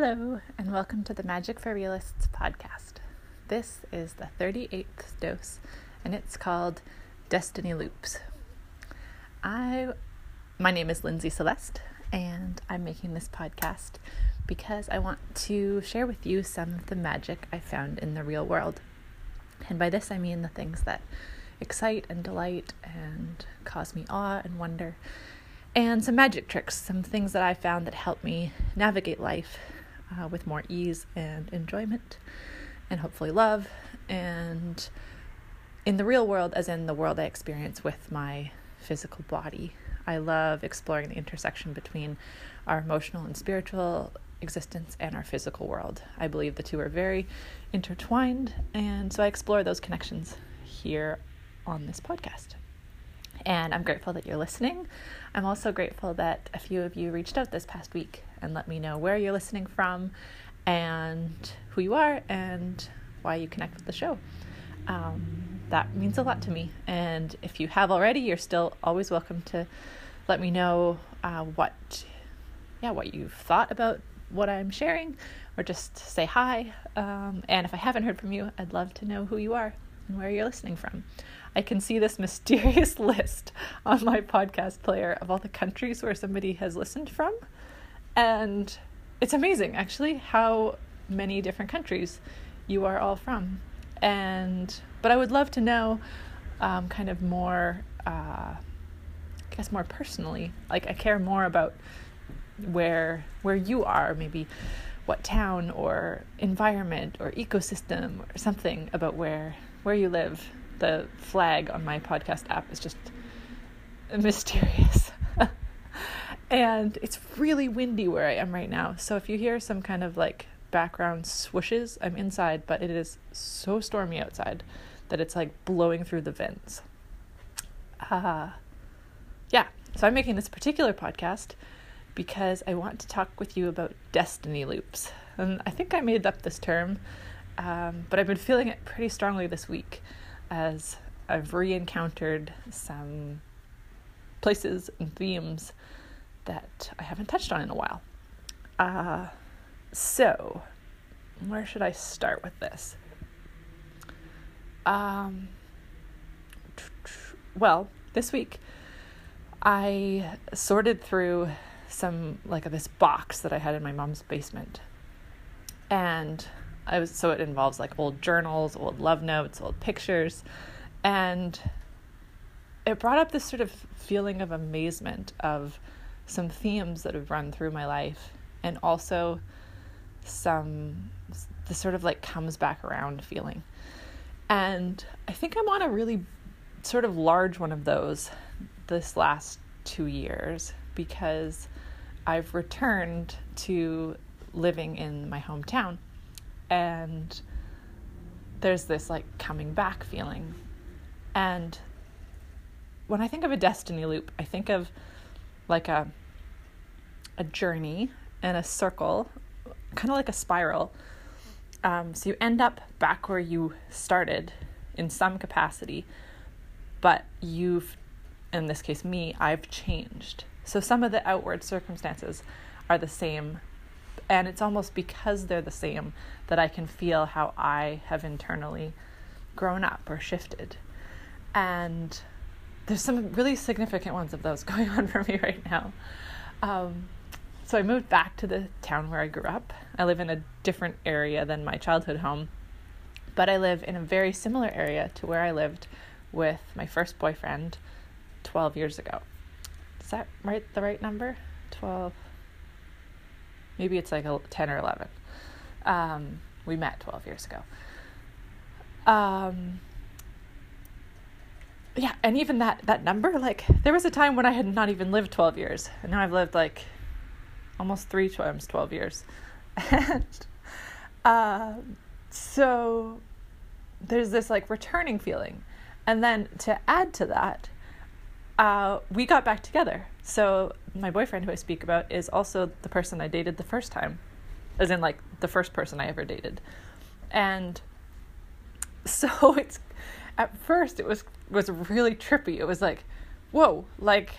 Hello, and welcome to the Magic for Realists podcast. This is the 38th dose, and it's called Destiny Loops. I, my name is Lindsay Celeste, and I'm making this podcast because I want to share with you some of the magic I found in the real world. And by this, I mean the things that excite and delight and cause me awe and wonder and some magic tricks, some things that I found that help me navigate life uh, with more ease and enjoyment, and hopefully love. And in the real world, as in the world I experience with my physical body, I love exploring the intersection between our emotional and spiritual existence and our physical world. I believe the two are very intertwined, and so I explore those connections here on this podcast. And I'm grateful that you're listening. I'm also grateful that a few of you reached out this past week and let me know where you're listening from and who you are and why you connect with the show. Um, that means a lot to me. And if you have already, you're still always welcome to let me know uh, what, yeah, what you've thought about what I'm sharing, or just say hi. Um, and if I haven't heard from you, I'd love to know who you are and where you're listening from. I can see this mysterious list on my podcast player of all the countries where somebody has listened from. And it's amazing, actually, how many different countries you are all from. And, but I would love to know um, kind of more, uh, I guess, more personally. Like, I care more about where where you are maybe what town or environment or ecosystem or something about where where you live the flag on my podcast app is just mysterious. and it's really windy where I am right now. So if you hear some kind of like background swooshes, I'm inside, but it is so stormy outside that it's like blowing through the vents. Uh, yeah, so I'm making this particular podcast because I want to talk with you about destiny loops. And I think I made up this term, um, but I've been feeling it pretty strongly this week as I've re encountered some places and themes that I haven't touched on in a while. Uh, so, where should I start with this? Um, well, this week I sorted through some like this box that I had in my mom's basement. And I was so it involves like old journals, old love notes, old pictures, and it brought up this sort of feeling of amazement of some themes that have run through my life and also some the sort of like comes back around feeling. And I think I'm on a really sort of large one of those this last 2 years because I've returned to living in my hometown and there's this like coming back feeling. And when I think of a destiny loop, I think of like a a journey and a circle, kind of like a spiral. Um, so you end up back where you started in some capacity, but you've, in this case, me, I've changed. So some of the outward circumstances are the same, and it's almost because they're the same that I can feel how I have internally grown up or shifted. And there's some really significant ones of those going on for me right now. Um, so I moved back to the town where I grew up. I live in a different area than my childhood home, but I live in a very similar area to where I lived with my first boyfriend 12 years ago. Is that right? The right number? 12. Maybe it's like a 10 or 11. Um, we met 12 years ago. Um, yeah, and even that that number, like there was a time when I had not even lived 12 years, and now I've lived like almost three times 12 years. and uh, so there's this like returning feeling. And then to add to that, uh, we got back together. So my boyfriend, who I speak about, is also the person I dated the first time as in like the first person I ever dated. And so it's at first it was was really trippy. It was like, whoa, like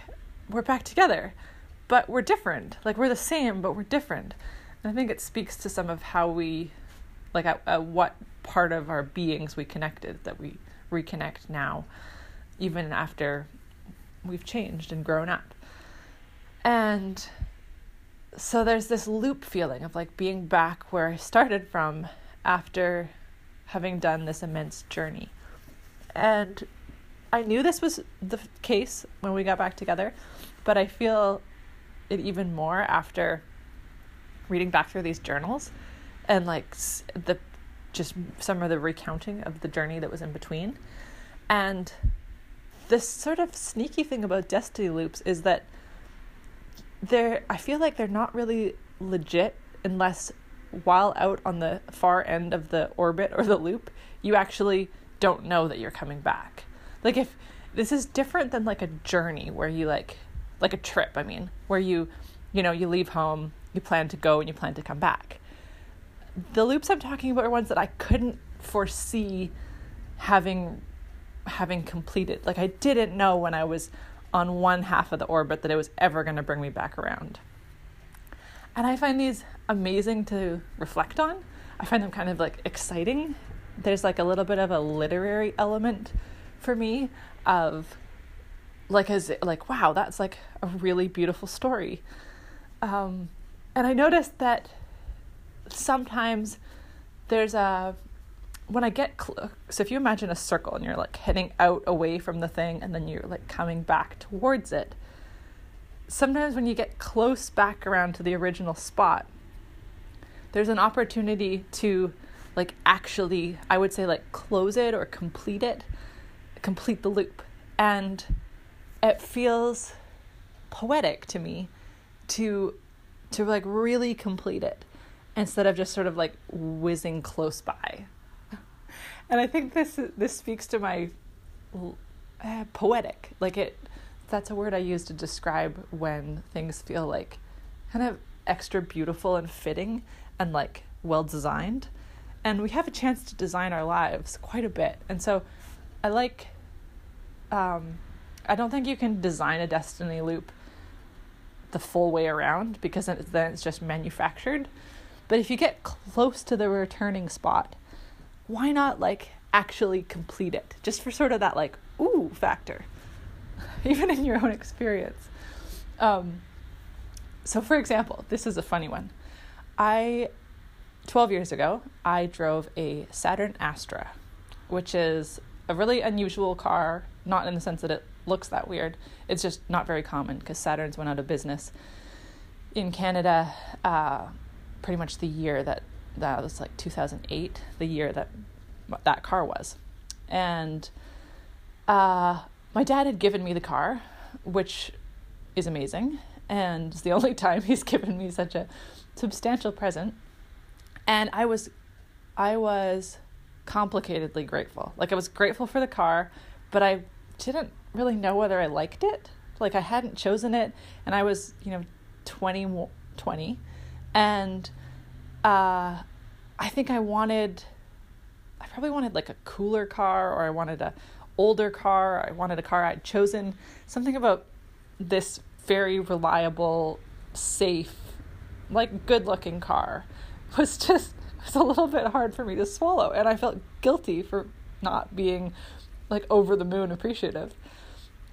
we're back together, but we're different. Like we're the same, but we're different. And I think it speaks to some of how we, like, at, at what part of our beings we connected that we reconnect now, even after we've changed and grown up. And so there's this loop feeling of like being back where I started from after having done this immense journey. And I knew this was the case when we got back together, but I feel it even more after reading back through these journals and like the just some of the recounting of the journey that was in between. And this sort of sneaky thing about destiny loops is that they're I feel like they're not really legit unless while out on the far end of the orbit or the loop, you actually don't know that you're coming back. Like if this is different than like a journey where you like like a trip, I mean, where you you know, you leave home, you plan to go and you plan to come back. The loops I'm talking about are ones that I couldn't foresee having having completed. Like I didn't know when I was on one half of the orbit that it was ever going to bring me back around. And I find these amazing to reflect on. I find them kind of like exciting. There's like a little bit of a literary element for me of like as like wow, that's like a really beautiful story. Um, and I noticed that sometimes there's a when I get cl- so if you imagine a circle and you're like heading out away from the thing and then you're like coming back towards it sometimes when you get close back around to the original spot there's an opportunity to like actually I would say like close it or complete it complete the loop and it feels poetic to me to to like really complete it instead of just sort of like whizzing close by and I think this this speaks to my uh, poetic. Like it, that's a word I use to describe when things feel like kind of extra beautiful and fitting and like well designed. And we have a chance to design our lives quite a bit. And so I like um, I don't think you can design a destiny loop the full way around because then it's, just manufactured. But if you get close to the returning spot why not like actually complete it? Just for sort of that like ooh factor. Even in your own experience. Um, so for example this is a funny one. I 12 years ago i drove a saturn astra which is a really unusual car not in the sense that it looks that weird it's just not very common because saturns went out of business in canada uh, pretty much the year that that was like 2008, the year that that car was. And uh, my dad had given me the car, which is amazing. And it's the only time he's given me such a substantial present. And I was, I was complicatedly grateful. Like I was grateful for the car, but I didn't really know whether I liked it. Like I hadn't chosen it, and I was, you know, 20, 20 and uh, I think I wanted, I probably wanted like a cooler car, or I wanted a older car. I wanted a car I'd chosen. Something about this very reliable, safe, like good looking car was just was a little bit hard for me to swallow, and I felt guilty for not being like over the moon appreciative.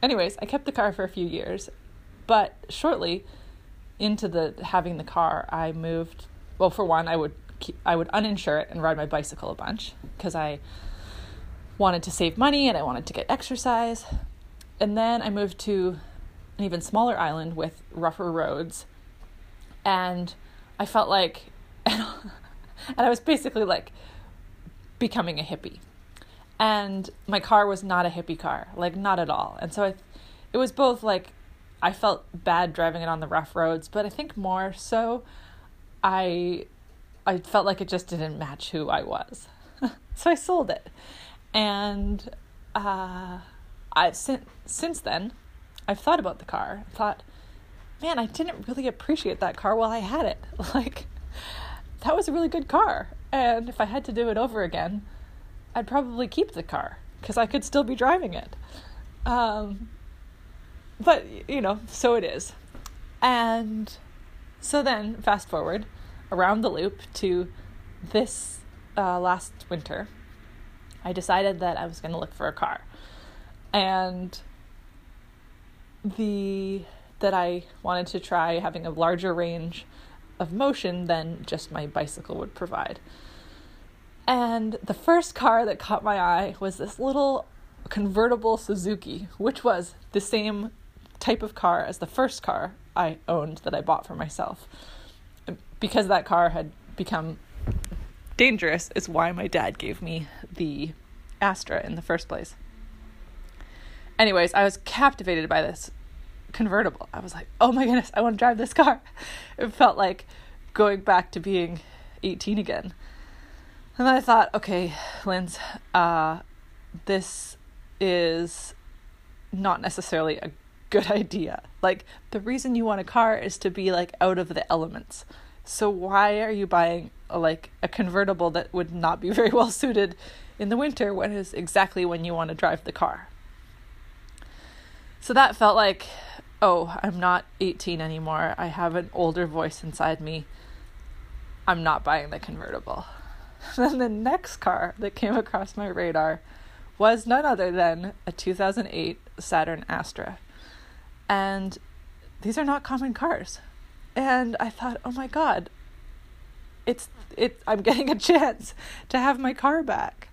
Anyways, I kept the car for a few years, but shortly into the having the car, I moved well, for one, I would keep, I would uninsure it and ride my bicycle a bunch because I wanted to save money and I wanted to get exercise. And then I moved to an even smaller island with rougher roads. And I felt like, and I was basically like becoming a hippie. And my car was not a hippie car, like not at all. And so I, it was both like I felt bad driving it on the rough roads, but I think more so I I felt like it just didn't match who I was. so I sold it. And uh, I since since then I've thought about the car. I thought, man, I didn't really appreciate that car while I had it. Like that was a really good car. And if I had to do it over again, I'd probably keep the car because I could still be driving it. Um, but you know, so it is. And so then, fast forward, around the loop to this uh, last winter, I decided that I was going to look for a car. And the that I wanted to try having a larger range of motion than just my bicycle would provide. And the first car that caught my eye was this little convertible Suzuki, which was the same type of car as the first car I owned that I bought for myself. Because that car had become dangerous, is why my dad gave me the Astra in the first place. Anyways, I was captivated by this convertible. I was like, oh my goodness, I want to drive this car. It felt like going back to being 18 again. And I thought, okay, Linz, uh, this is not necessarily a good idea. Like, the reason you want a car is to be like out of the elements. So, why are you buying a, like a convertible that would not be very well suited in the winter when is exactly when you want to drive the car? So, that felt like, oh, I'm not 18 anymore. I have an older voice inside me. I'm not buying the convertible. then the next car that came across my radar was none other than a 2008 Saturn Astra. And these are not common cars. And I thought, "Oh my god, it's it I'm getting a chance to have my car back."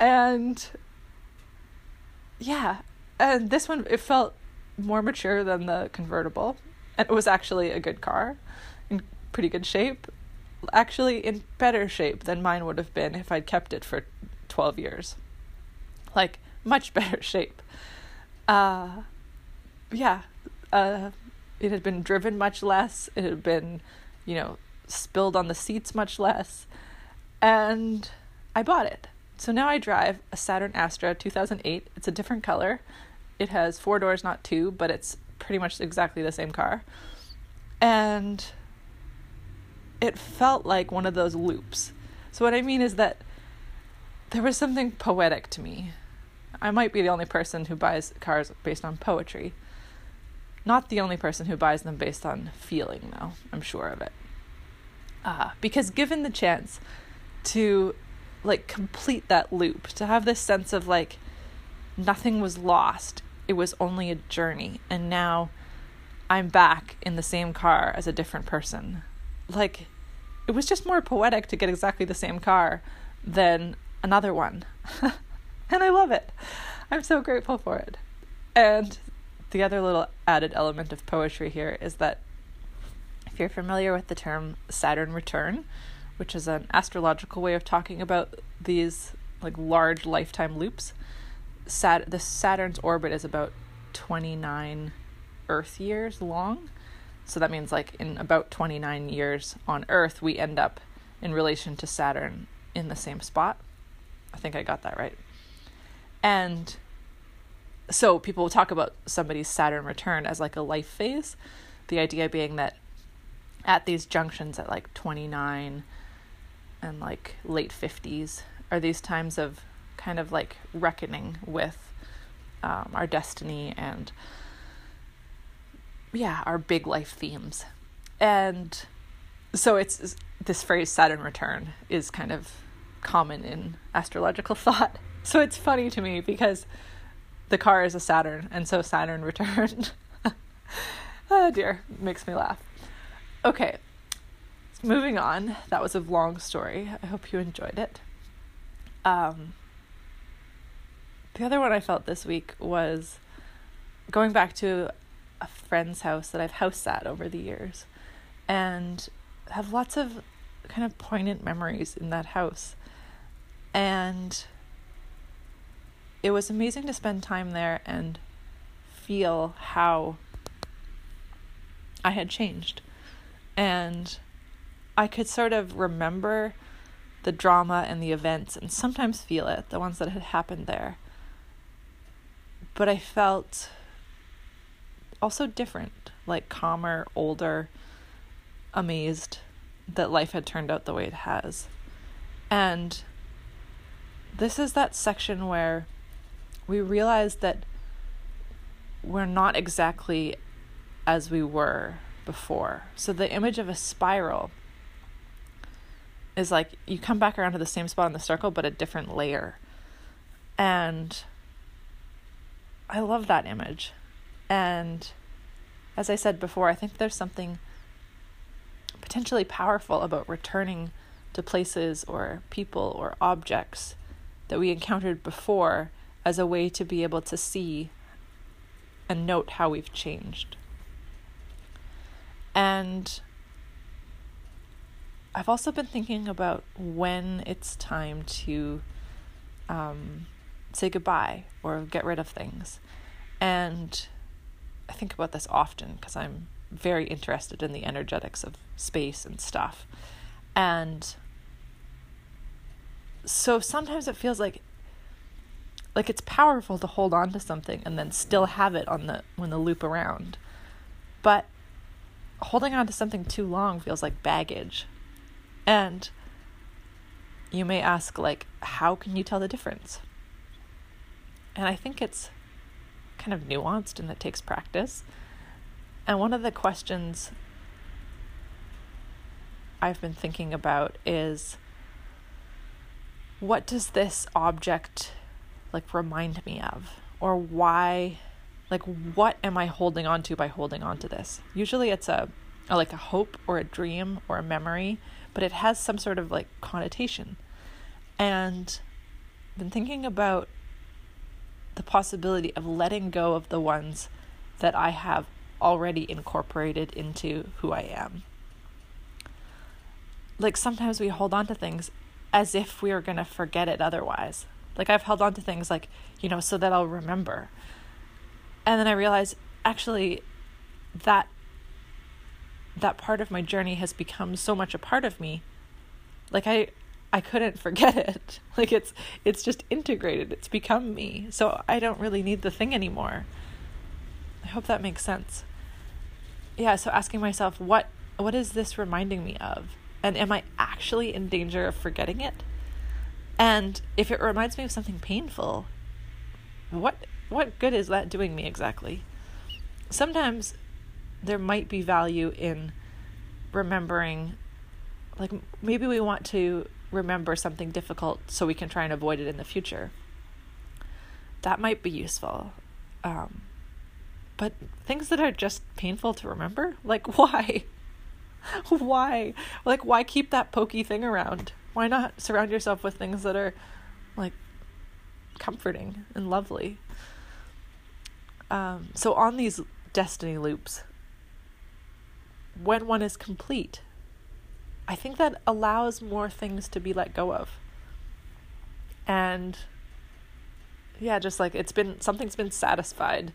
And yeah, and this one it felt more mature than the convertible. And it was actually a good car in pretty good shape actually in better shape than mine would have been if I'd kept it for 12 years. Like, much better shape. Uh, yeah, uh, it had been driven much less. It had been, you know, spilled on the seats much less. And I bought it. So now I drive a Saturn Astra 2008. It's a different color. It has four doors, not two, but it's pretty much exactly the same car. And it felt like one of those loops. So, what I mean is that there was something poetic to me. I might be the only person who buys cars based on poetry. Not the only person who buys them based on feeling, though, I'm sure of it. Uh, because given the chance to like complete that loop, to have this sense of like nothing was lost, it was only a journey, and now I'm back in the same car as a different person like it was just more poetic to get exactly the same car than another one. and I love it. I'm so grateful for it. And the other little added element of poetry here is that if you're familiar with the term Saturn return, which is an astrological way of talking about these like large lifetime loops, Sat- the Saturn's orbit is about 29 Earth years long. So that means like in about 29 years on Earth, we end up in relation to Saturn in the same spot. I think I got that right. And so people talk about somebody's Saturn return as like a life phase. The idea being that at these junctions at like 29 and like late 50s are these times of kind of like reckoning with um, our destiny and yeah, our big life themes. And so it's this phrase Saturn return is kind of common in astrological thought. So it's funny to me because the car is a Saturn and so Saturn returned. oh dear, makes me laugh. Okay. Moving on. That was a long story. I hope you enjoyed it. Um the other one I felt this week was going back to a friend's house that I've house sat over the years and have lots of kind of poignant memories in that house. And it was amazing to spend time there and feel how I had changed. And I could sort of remember the drama and the events and sometimes feel it, the ones that had happened there. But I felt also different, like calmer, older, amazed that life had turned out the way it has. And this is that section where we realize that we're not exactly as we were before. So the image of a spiral is like you come back around to the same spot in the circle, but a different layer. And I love that image. And as I said before, I think there's something potentially powerful about returning to places or people or objects that we encountered before as a way to be able to see and note how we've changed. And I've also been thinking about when it's time to um, say goodbye or get rid of things. And I think about this often because I'm very interested in the energetics of space and stuff. And so sometimes it feels like like it's powerful to hold on to something and then still have it on the when the loop around. But holding on to something too long feels like baggage. And you may ask like how can you tell the difference? And I think it's kind of nuanced and it takes practice. And one of the questions I've been thinking about is what does this object like remind me of? Or why like what am I holding on to by holding on to this? Usually it's a, a like a hope or a dream or a memory, but it has some sort of like connotation. And I've been thinking about the possibility of letting go of the ones that I have already incorporated into who I am. Like sometimes we hold on to things as if we are going to forget it otherwise. Like I've held on to things like, you know, so that I'll remember. And then I realize actually that that part of my journey has become so much a part of me. Like I I couldn't forget it. Like it's it's just integrated. It's become me. So I don't really need the thing anymore. I hope that makes sense. Yeah, so asking myself what what is this reminding me of? And am I actually in danger of forgetting it? And if it reminds me of something painful, what what good is that doing me exactly? Sometimes there might be value in remembering like maybe we want to remember something difficult so we can try and avoid it in the future. That might be useful. Um, but things that are just painful to remember, like why? why? Like, why keep that pokey thing around? Why not surround yourself with things that are like comforting and lovely? Um, so, on these destiny loops, when one is complete, I think that allows more things to be let go of. And yeah, just like it's been something's been satisfied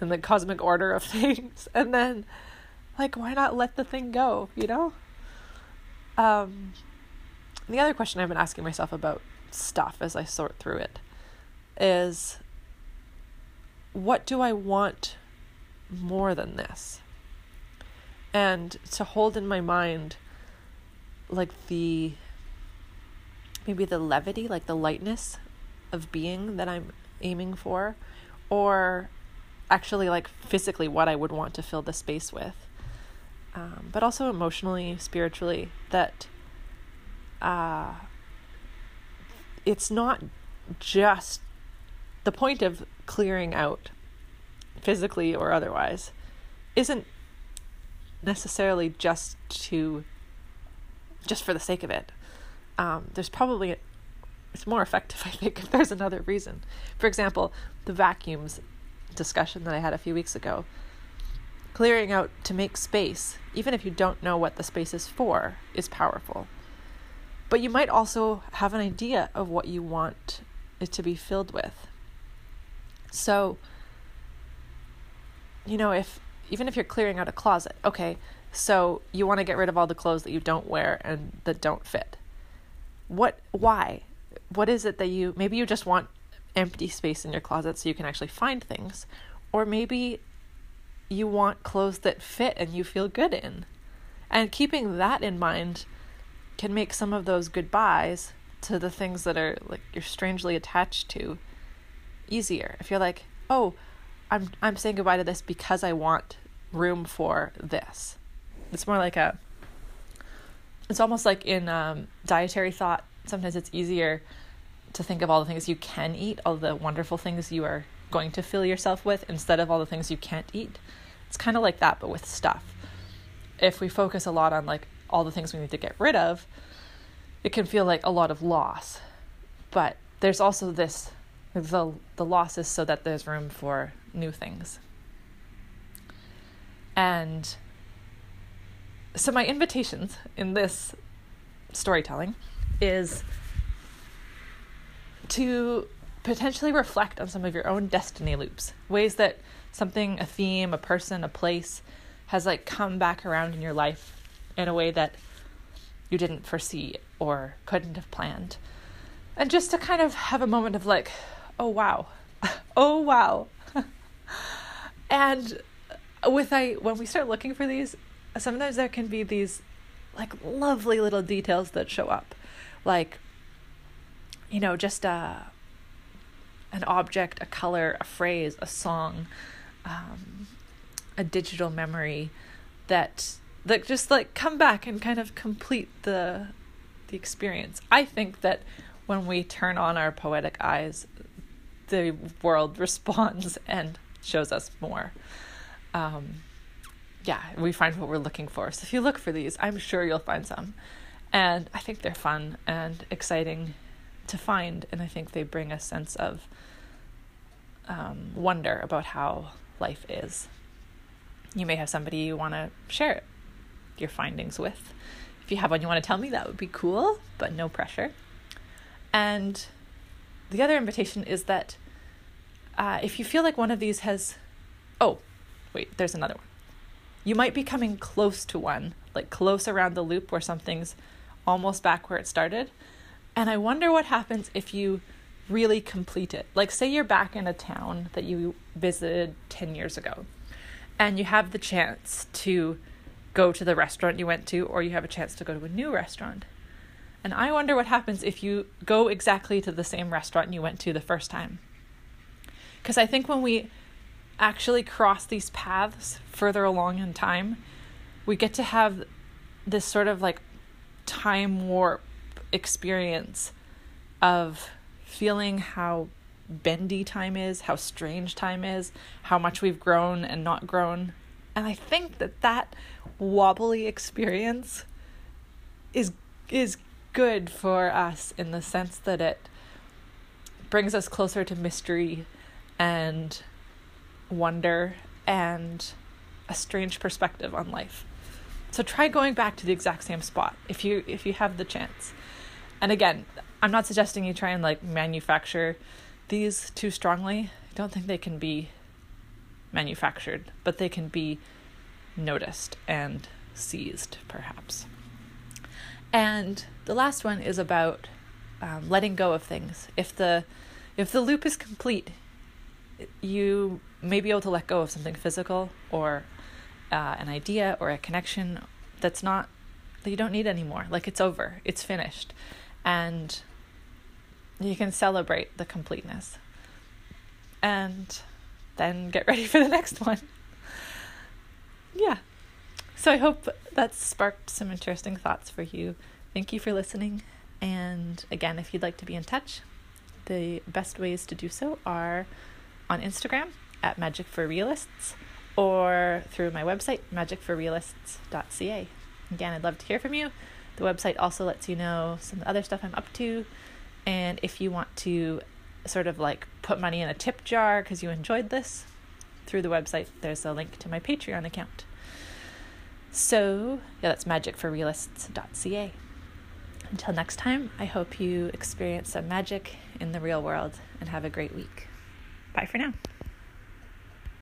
in the cosmic order of things. And then like why not let the thing go, you know? Um the other question I've been asking myself about stuff as I sort through it is what do I want more than this? And to hold in my mind like the maybe the levity, like the lightness of being that I'm aiming for, or actually like physically what I would want to fill the space with. Um, but also emotionally, spiritually, that uh, it's not just the point of clearing out physically or otherwise isn't necessarily just to just for the sake of it. Um, there's probably it's more effective, I think, if there's another reason. For example, the vacuums discussion that I had a few weeks ago. Clearing out to make space, even if you don't know what the space is for, is powerful. But you might also have an idea of what you want it to be filled with. So, you know, if even if you're clearing out a closet, okay, so you want to get rid of all the clothes that you don't wear and that don't fit. What why? What is it that you maybe you just want empty space in your closet so you can actually find things or maybe you want clothes that fit and you feel good in. And keeping that in mind can make some of those goodbyes to the things that are like you're strangely attached to easier. If you're like, "Oh, I'm I'm saying goodbye to this because I want room for this." It's more like a it's almost like in um, dietary thought, sometimes it's easier to think of all the things you can eat, all the wonderful things you are going to fill yourself with, instead of all the things you can't eat. It's kind of like that, but with stuff. If we focus a lot on like all the things we need to get rid of, it can feel like a lot of loss. But there's also this the the loss is so that there's room for new things. And so my invitations in this storytelling is to potentially reflect on some of your own destiny loops, ways that something, a theme, a person, a place has like come back around in your life in a way that you didn't foresee or couldn't have planned. And just to kind of have a moment of like, oh wow. oh wow. and with I when we start looking for these, sometimes there can be these like lovely little details that show up. Like you know, just a an object, a color, a phrase, a song, um, a digital memory that that just like come back and kind of complete the the experience. I think that when we turn on our poetic eyes, the world responds and shows us more. Um, yeah, we find what we're looking for. So if you look for these, I'm sure you'll find some. And I think they're fun and exciting to find. And I think they bring a sense of um, wonder about how life is. You may have somebody you want to share your findings with. If you have one you want to tell me, that would be cool, but no pressure. And the other invitation is that uh, if you feel like one of these has, oh, wait, there's another one. You might be coming close to one, like close around the loop where something's almost back where it started. And I wonder what happens if you really complete it. Like, say you're back in a town that you visited 10 years ago, and you have the chance to go to the restaurant you went to, or you have a chance to go to a new restaurant. And I wonder what happens if you go exactly to the same restaurant you went to the first time. Because I think when we actually cross these paths further along in time, we get to have this sort of like time warp experience of feeling how bendy time is, how strange time is, how much we've grown and not grown. And I think that that wobbly experience is is good for us in the sense that it brings us closer to mystery and wonder and a strange perspective on life. So try going back to the exact same spot if you if you have the chance. And again, I'm not suggesting you try and like manufacture these too strongly. I don't think they can be manufactured, but they can be noticed and seized perhaps. And the last one is about um, letting go of things. If the if the loop is complete, you may be able to let go of something physical or uh, an idea or a connection that's not that you don't need anymore. Like it's over, it's finished, and you can celebrate the completeness. And then get ready for the next one. Yeah. So I hope that's sparked some interesting thoughts for you. Thank you for listening. And again, if you'd like to be in touch, the best ways to do so are on Instagram at Magic for Realists or through my website, magicforrealists.ca. Again, I'd love to hear from you. The website also lets you know some other stuff I'm up to. And if you want to sort of like put money in a tip jar because you enjoyed this, through the website, there's a link to my Patreon account. So, yeah, that's magicforrealists.ca. Until next time, I hope you experience some magic in the real world and have a great week. Bye for now.